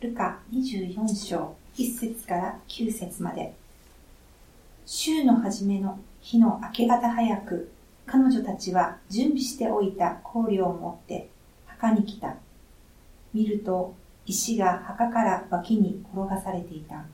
ルカ24章1節から9節まで。週の初めの日の明け方早く、彼女たちは準備しておいた香料を持って墓に来た。見ると石が墓から脇に転がされていた。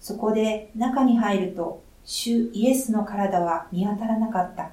そこで中に入ると、主イエスの体は見当たらなかった。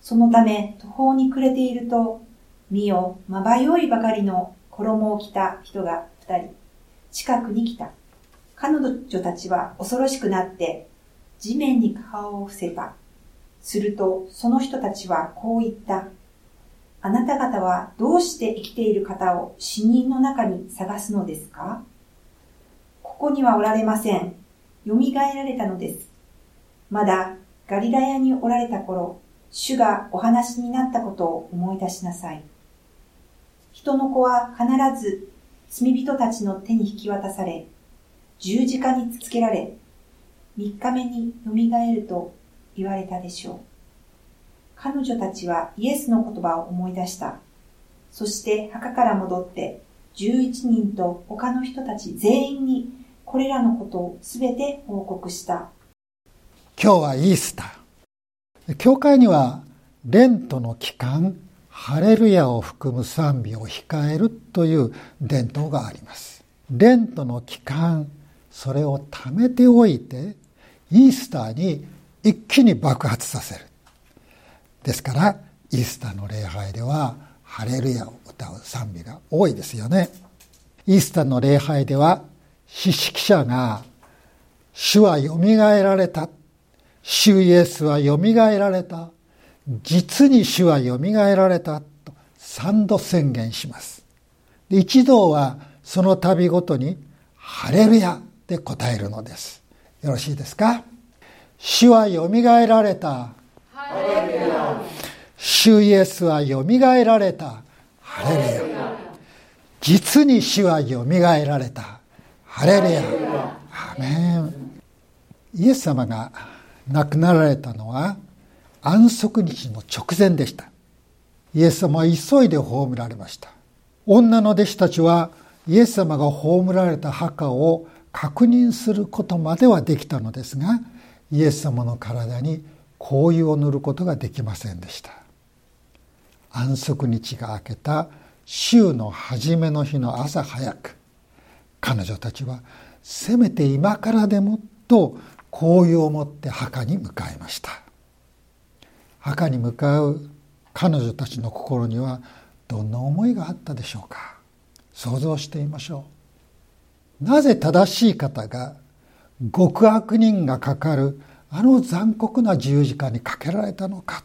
そのため途方に暮れていると、見よ、まばよいばかりの衣を着た人が二人、近くに来た。彼女たちは恐ろしくなって、地面に顔を伏せた。すると、その人たちはこう言った。あなた方はどうして生きている方を死人の中に探すのですか？ここにはおられません。蘇られたのです。まだガリラヤにおられた頃、主がお話になったことを思い出しなさい。人の子は必ず罪人たちの手に引き渡され、十字架につけられ、三日目によみがえると言われたでしょう。彼女たちはイエスの言葉を思い出した。そして墓から戻って、十一人と他の人たち全員にこれらのことをすべて報告した。今日はイースター。教会にはレントの期間、ハレルヤを含む賛美を控えるという伝統があります。レントの期間、それを貯めておいて、イースターに一気に爆発させる。ですから、イースターの礼拝では、ハレルヤを歌う賛美が多いですよね。イースターの礼拝では、司式者が、主は蘇られた。主イエスは蘇られた。実に主は蘇られたと三度宣言します。一度はその度ごとにハレルヤで答えるのです。よろしいですか？主は蘇られた。主イエスは蘇られた。ハレルヤ。実に主は蘇られた。ハレルヤ。アメン。イエス様が亡くなられたのは安息日の直前でした。イエス様は急いで葬られました。女の弟子たちはイエス様が葬られた墓を確認することまではできたのですが、イエス様の体に香油を塗ることができませんでした。安息日が明けた週の初めの日の朝早く、彼女たちはせめて今からでもと香油を持って墓に向かいました。墓に向かう彼女たちの心にはどんな思いがあったでしょうか？想像してみましょう。なぜ正しい方が極悪人がかかるあの残酷な十字架にかけられたのか？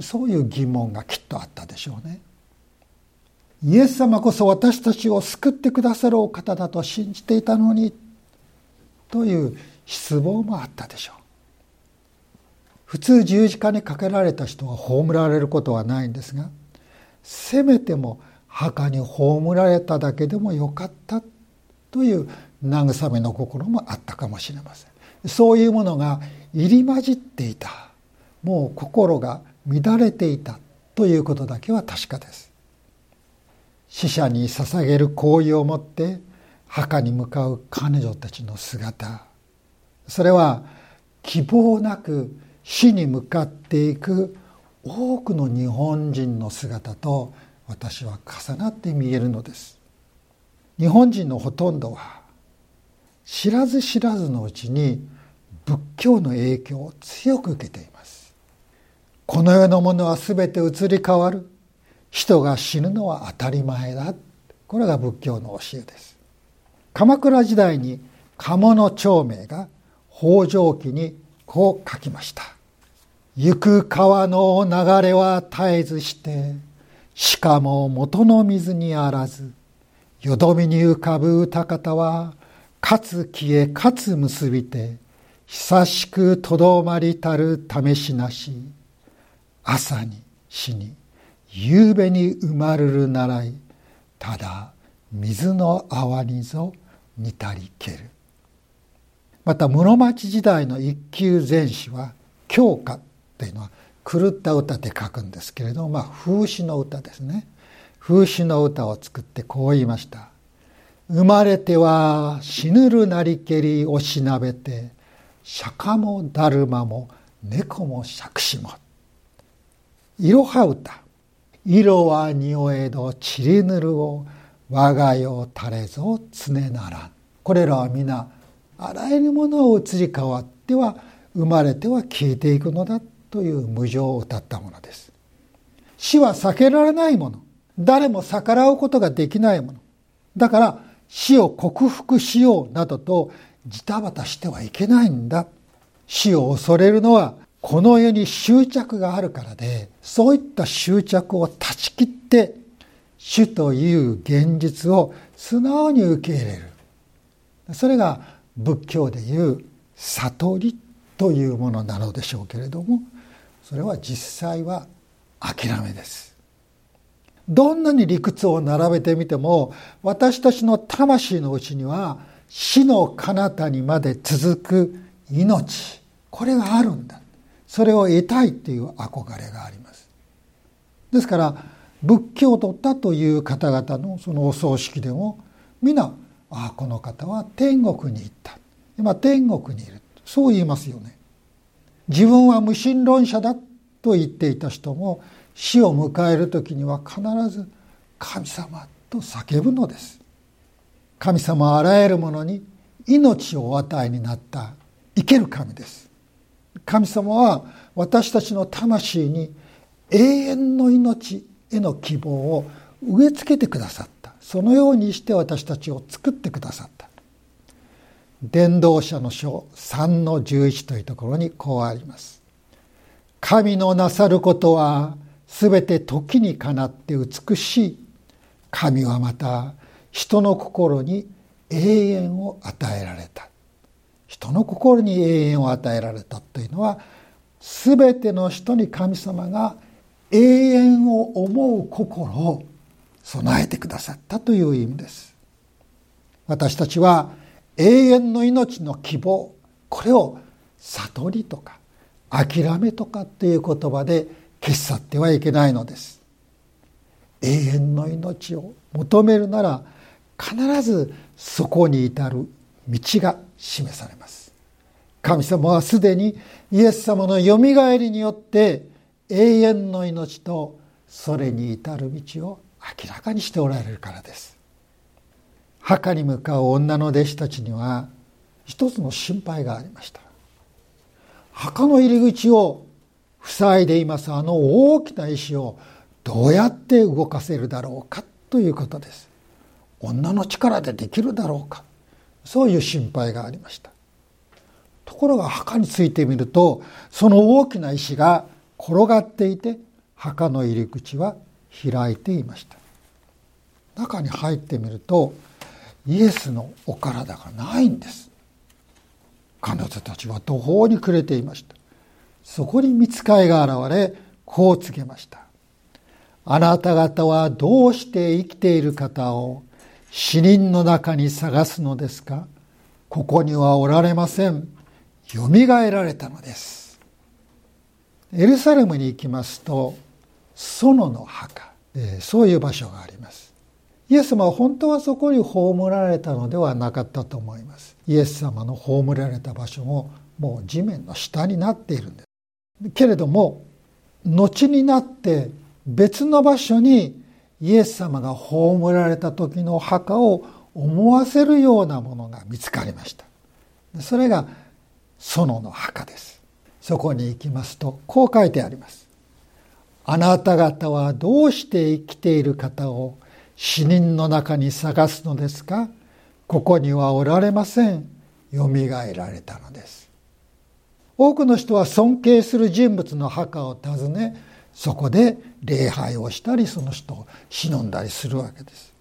そういう疑問がきっとあったでしょうね。イエス様こそ私たちを救ってくださるお方だと信じていたのにという失望もあったでしょう。普通十字架にかけられた人は葬られることはないんですがせめても墓に葬られただけでもよかったという慰めの心もあったかもしれません。そういうものが入り混じっていた。もう心が乱れていたということだけは確かです。死者に捧げる行為をもって墓に向かう彼女たちの姿。それは希望なく死に向かっていく多くの日本人の姿と私は重なって見えるのです。日本人のほとんどは知らず知らずのうちに仏教の影響を強く受けています。この世のものは全て移り変わる。人が死ぬのは当たり前だ。これが仏教の教えです。鎌倉時代に鴨の長明が北条記にこう書きました。行く川の流れは絶えずして、しかも元の水にあらず、よどみに浮かぶ歌方は、かつ消えかつ結びて、久しくとどまりたる試しなし、朝に死に、夕べに生まるるならい、ただ水の泡にぞ似たりける。また室町時代の一級全詩は教歌っていうのは狂った歌で書くんですけれども、まあ、風刺の歌ですね。風刺の歌を作ってこう言いました。生まれては死ぬるなりけりおしなべて釈迦もだるまも猫も杓子も。いろは歌。色は匂えどちりぬるを我が世垂れぞ常ならん。これらは皆あらゆるものを移り変わっては生まれては消えていくのだという無常を歌ったものです。死は避けられないもの。誰も逆らうことができないもの。だから死を克服しようなどとジタバタしてはいけないんだ。死を恐れるのはこの世に執着があるからでそういった執着を断ち切って主という現実を素直に受け入れる。それが仏教でいう悟りというものなのでしょうけれどもそれは実際は諦めです。どんなに理屈を並べてみても私たちの魂のうちには死の彼方にまで続く命これがあるんだ。それを得たいっていう憧れがあります。ですから仏教徒だという方々のそのお葬式でも皆ああこの方は天国に行った。今天国にいる。そう言いますよね。自分は無神論者だと言っていた人も死を迎える時には必ず神様と叫ぶのです。神様はあらゆるものに命をお与えになった。生ける神です。神様は私たちの魂に永遠の命への希望を植え付けてくださった。そのようにして私たちを作ってくださった。伝道者の書3の11というところにこうあります。神のなさることはすべて時にかなって美しい。神はまた人の心に永遠を与えられた。人の心に永遠を与えられたというのは全ての人に神様が永遠を思う心。を備えてくださったという意味です。私たちは永遠の命の希望これを悟りとか諦めとかっていう言葉で消し去ってはいけないのです。永遠の命を求めるなら必ずそこに至る道が示されます。神様はすでにイエス様のよみがえりによって永遠の命とそれに至る道を明らかにしておられるからです。墓に向かう女の弟子たちには一つの心配がありました。墓の入り口を塞いでいますあの大きな石をどうやって動かせるだろうかということです。女の力でできるだろうかそういう心配がありました。ところが墓についてみるとその大きな石が転がっていて墓の入り口は開いていました。中に入ってみるとイエスのお体がないんです。彼女たちは途方に暮れていました。そこに見つかいが現れこう告げました。あなた方はどうして生きている方を死人の中に探すのですか？ここにはおられません。よみがえられたのです。エルサレムに行きますと、園の墓、えー、そういう場所があります。イエス様は本当はそこに葬られたのではなかったと思います。イエス様の葬られた場所ももう地面の下になっているんです。けれども、後になって別の場所にイエス様が葬られた時の墓を思わせるようなものが見つかりましたそれが園の墓ですそこに行きますとこう書いてありますあなた方はどうして生きている方を死人の中に探すのですか？ここにはおられません。よみがえられたのです。多くの人は尊敬する人物の墓を訪ねそこで礼拝をしたりその人を忍んだりするわけです。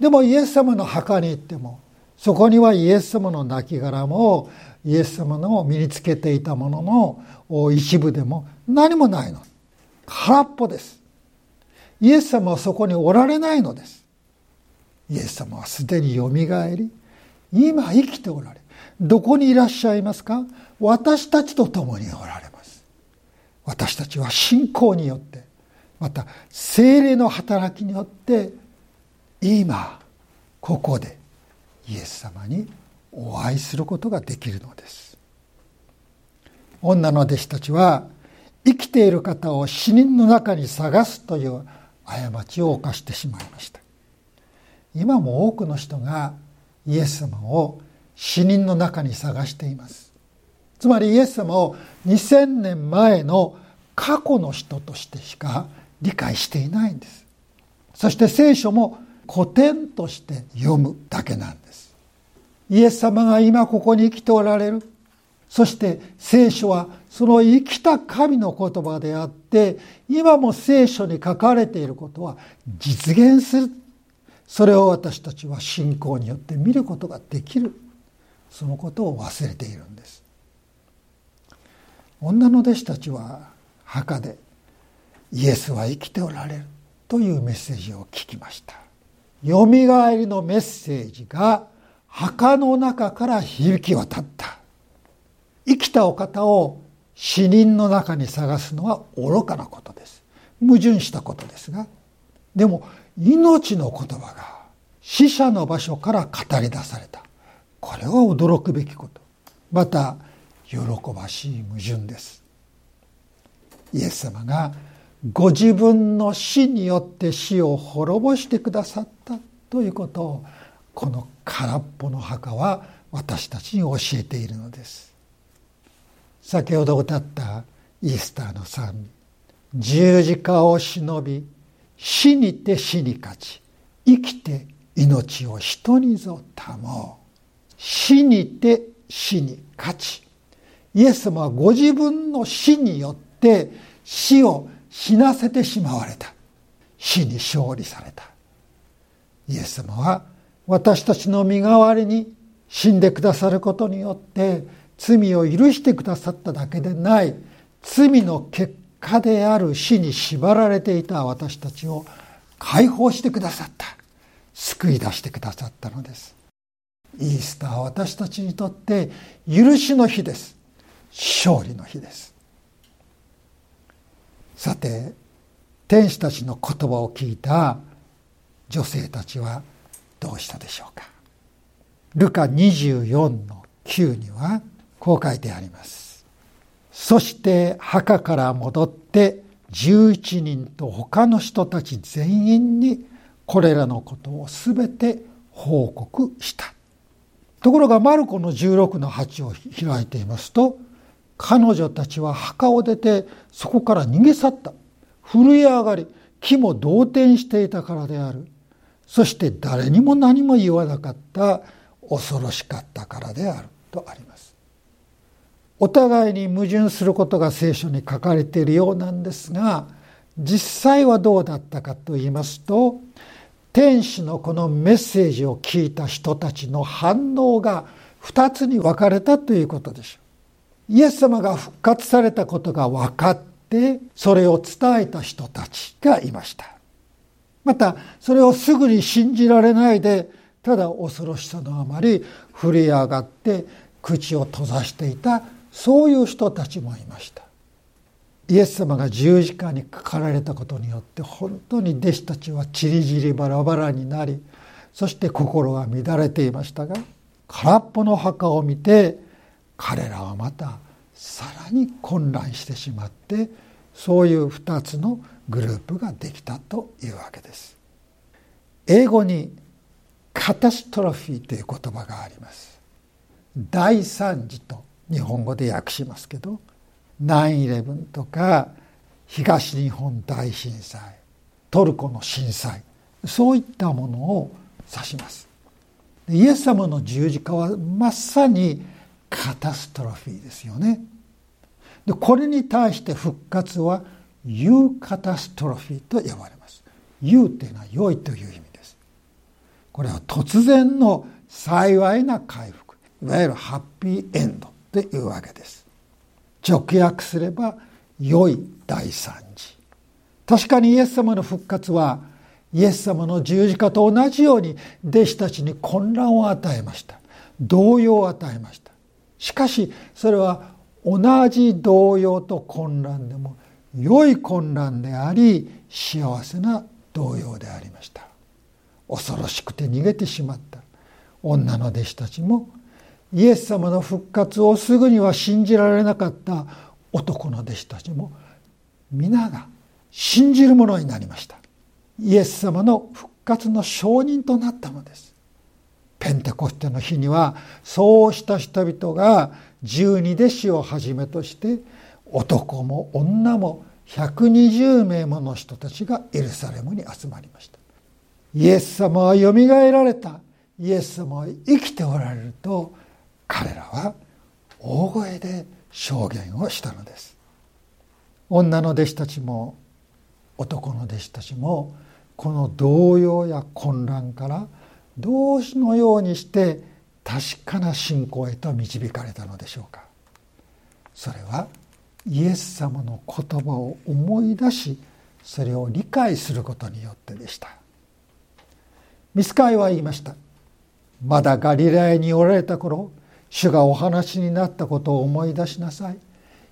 でもイエス様の墓に行ってもそこにはイエス様の亡骸もイエス様の身につけていたものの一部でも何もないの。です空っぽです。イエス様はそこにおられないのです。イエス様はすでによみがえり今生きておられどこにいらっしゃいますか？私たちと共におられます。私たちは信仰によってまた精霊の働きによって今ここでイエス様にお会いすることができるのです。女の弟子たちは生きている方を死人の中に探すという過ちを犯してしまいました。今も多くの人がイエス様を死人の中に探しています。つまりイエス様を2000年前の過去の人としてしか理解していないんです。そして聖書も古典として読むだけなんです。イエス様が今ここに生きておられる。そして聖書はその生きた神の言葉であって今も聖書に書かれていることは実現する。それを私たちは信仰によって見ることができる。そのことを忘れているんです。女の弟子たちは墓でイエスは生きておられる。というメッセージを聞きました。よみがえりのメッセージが墓の中から響き渡った。生きたお方を死人の中に探すのは愚かなことです。矛盾したことですがでも命の言葉が死者の場所から語り出された。これは驚くべきこと。また喜ばしい矛盾です。イエス様がご自分の死によって死を滅ぼしてくださったということをこの空っぽの墓は私たちに教えているのです。先ほど歌ったイースターの賛美。十字架を忍び死にて死に勝ち生きて命を人にぞ保う。死にて死に勝ち。イエス様はご自分の死によって死を死なせてしまわれた。死に勝利された。イエス様は私たちの身代わりに死んでくださることによって罪を許してくださっただけでない。罪の結果である死に縛られていた私たちを解放してくださった。救い出してくださったのです。イースターは私たちにとって許しの日です。勝利の日です。さて天使たちの言葉を聞いた女性たちはどうしたでしょうか。ルカ24の9にはこう書いてありますそして墓から戻って11人と他の人たち全員にこれらのことを全て報告した。ところがマルコの16の8を開いていますと彼女たちは墓を出てそこから逃げ去った。震え上がり木も動転していたからである。そして誰にも何も言わなかった恐ろしかったからであるとあります。お互いに矛盾することが聖書に書かれているようなんですが実際はどうだったかと言いますと天使のこのメッセージを聞いた人たちの反応が2つに分かれたということでしょう。イエス様が復活されたことが分かってそれを伝えた人たちがいました。またそれをすぐに信じられないでただ恐ろしさのあまり振り上がって口を閉ざしていたそういう人たちもいましたイエス様が十字架にかかられたことによって本当に弟子たちはちりぢりバラバラになりそして心が乱れていましたが空っぽの墓を見て彼らはまたさらに混乱してしまってそういう2つのグループができたというわけです。英語にカタストロフィーという言葉があります。大惨事と日本語で訳しますけど9-11とか東日本大震災トルコの震災そういったものを指します。イエス様の十字架はまさにカタストロフィーですよね。でこれに対して復活はユーカタストロフィーと呼ばれます。ユーっていうのは良いという意味です。これは突然の幸いな回復いわゆるハッピーエンド。というわけです。直訳すれば良い大惨事確かにイエス様の復活はイエス様の十字架と同じように弟子たちに混乱を与えました。動揺を与えました。しかしそれは同じ動揺と混乱でも良い混乱であり幸せな動揺でありました。恐ろしくて逃げてしまった。女の弟子たちもイエス様の復活をすぐには信じられなかった男の弟子たちも皆が信じるものになりました。イエス様の復活の証人となったのです。ペンテコステの日にはそうした人々が十二弟子をはじめとして男も女も120名もの人たちがエルサレムに集まりました。イエス様はよみがえられた。イエス様は生きておられると彼らは大声で証言をしたのです。女の弟子たちも男の弟子たちもこの動揺や混乱からどうしのようにして確かな信仰へと導かれたのでしょうか。それはイエス様の言葉を思い出しそれを理解することによってでした。ミスカイは言いました。まだガリラヤにおられた頃主がお話になったことを思い出しなさい。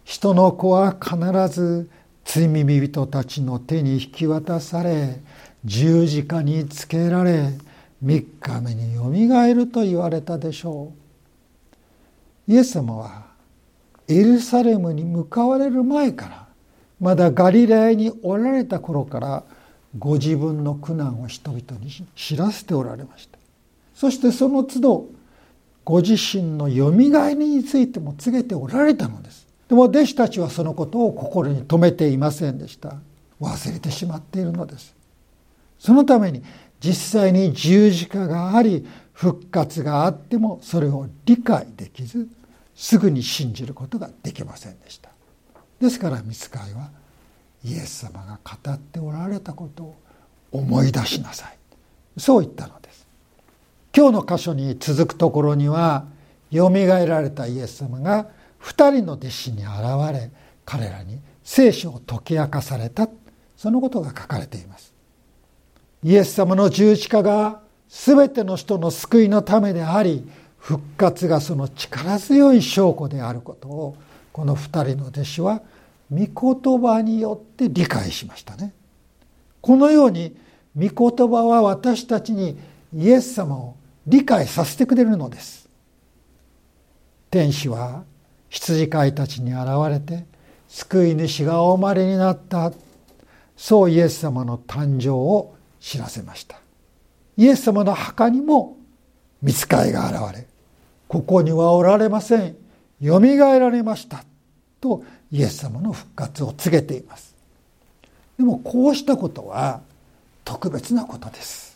人の子は必ず罪耳人たちの手に引き渡され十字架につけられ三日目によみがえると言われたでしょう。イエス様はエルサレムに向かわれる前からまだガリラヤにおられた頃からご自分の苦難を人々に知らせておられました。そしてその都度ご自身のよみがえりについても告げておられたのです。でも弟子たちはそのことを心に留めていませんでした。忘れてしまっているのです。そのために実際に十字架があり復活があってもそれを理解できずすぐに信じることができませんでした。ですから見つかいはイエス様が語っておられたことを思い出しなさい。そう言ったのです。今日の箇所に続くところにはよみがえられたイエス様が二人の弟子に現れ彼らに聖書を解き明かされたそのことが書かれていますイエス様の十字架が全ての人の救いのためであり復活がその力強い証拠であることをこの二人の弟子は御言葉によって理解しましたね。このように御言葉は私たちにイエス様を理解させてくれるのです。天使は羊飼いたちに現れて救い主がお生まれになった。そうイエス様の誕生を知らせました。イエス様の墓にも見つかいが現れここにはおられません。よみがえられました。とイエス様の復活を告げています。でもこうしたことは特別なことです。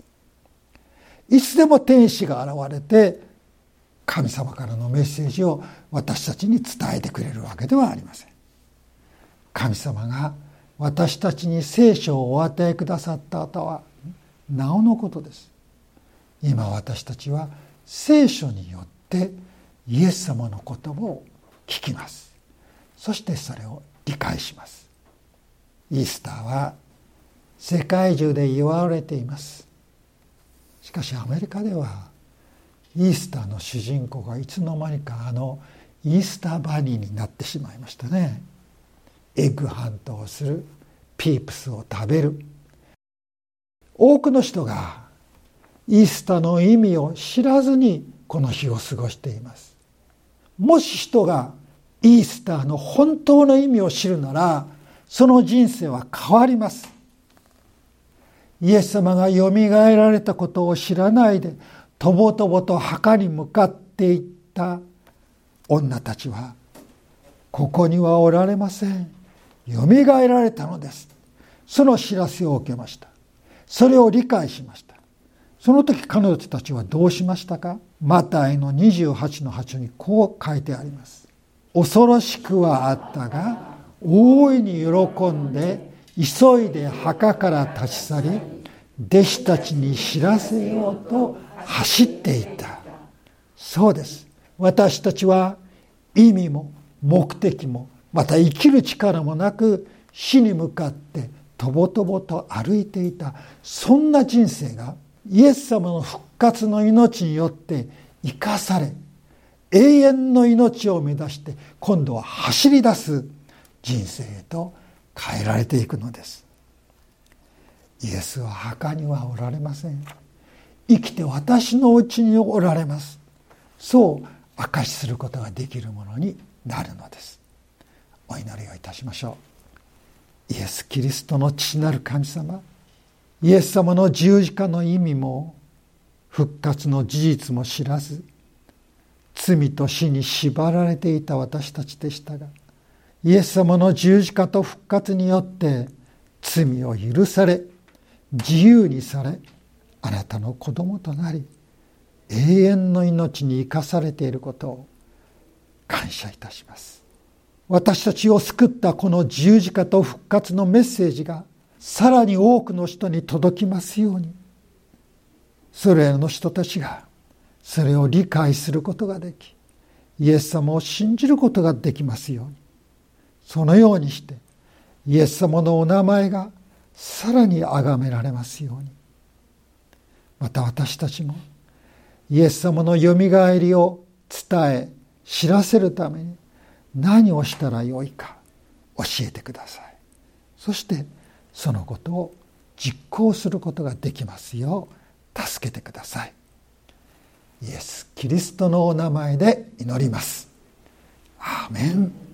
いつでも天使が現れて神様からのメッセージを私たちに伝えてくれるわけではありません。神様が私たちに聖書をお与えくださった後はなおのことです。今私たちは聖書によってイエス様の言葉を聞きます。そしてそれを理解します。イースターは世界中で祝われています。しかしアメリカではイースターの主人公がいつの間にかあのイースターバニーになってしまいましたね。エッグハントをするピープスを食べる。多くの人がイースターの意味を知らずにこの日を過ごしています。もし人がイースターの本当の意味を知るならその人生は変わります。イエス様がよみがえられたことを知らないでとぼとぼと墓に向かっていった。女たちはここにはおられません。よみがえられたのです。その知らせを受けました。それを理解しました。その時彼女たちはどうしましたか？マタイの28の8にこう書いてあります。恐ろしくはあったが大いに喜んで急いで墓から立ち去り弟子たちに知らせようと走っていた。そうです。私たちは意味も目的もまた生きる力もなく死に向かってとぼとぼと歩いていた。そんな人生がイエス様の復活の命によって生かされ永遠の命を目指して今度は走り出す人生へと変えられていくのです。イエスは墓にはおられません。生きて私のうちにおられます。そう証しすることができるものになるのです。お祈りをいたしましょう。イエス・キリストの父なる神様。イエス様の十字架の意味も復活の事実も知らず罪と死に縛られていた私たちでしたがイエス様の十字架と復活によって罪を許され自由にされあなたの子供となり永遠の命に生かされていることを感謝いたします。私たちを救ったこの十字架と復活のメッセージがさらに多くの人に届きますように。それらの人たちがそれを理解することができイエス様を信じることができますように。そのようにしてイエス様のお名前がさらに崇められますように。また私たちもイエス様のよみがえりを伝え知らせるために何をしたらよいか教えてください。そしてそのことを実行することができますよう助けてください。イエス・キリストのお名前で祈ります。アーメン。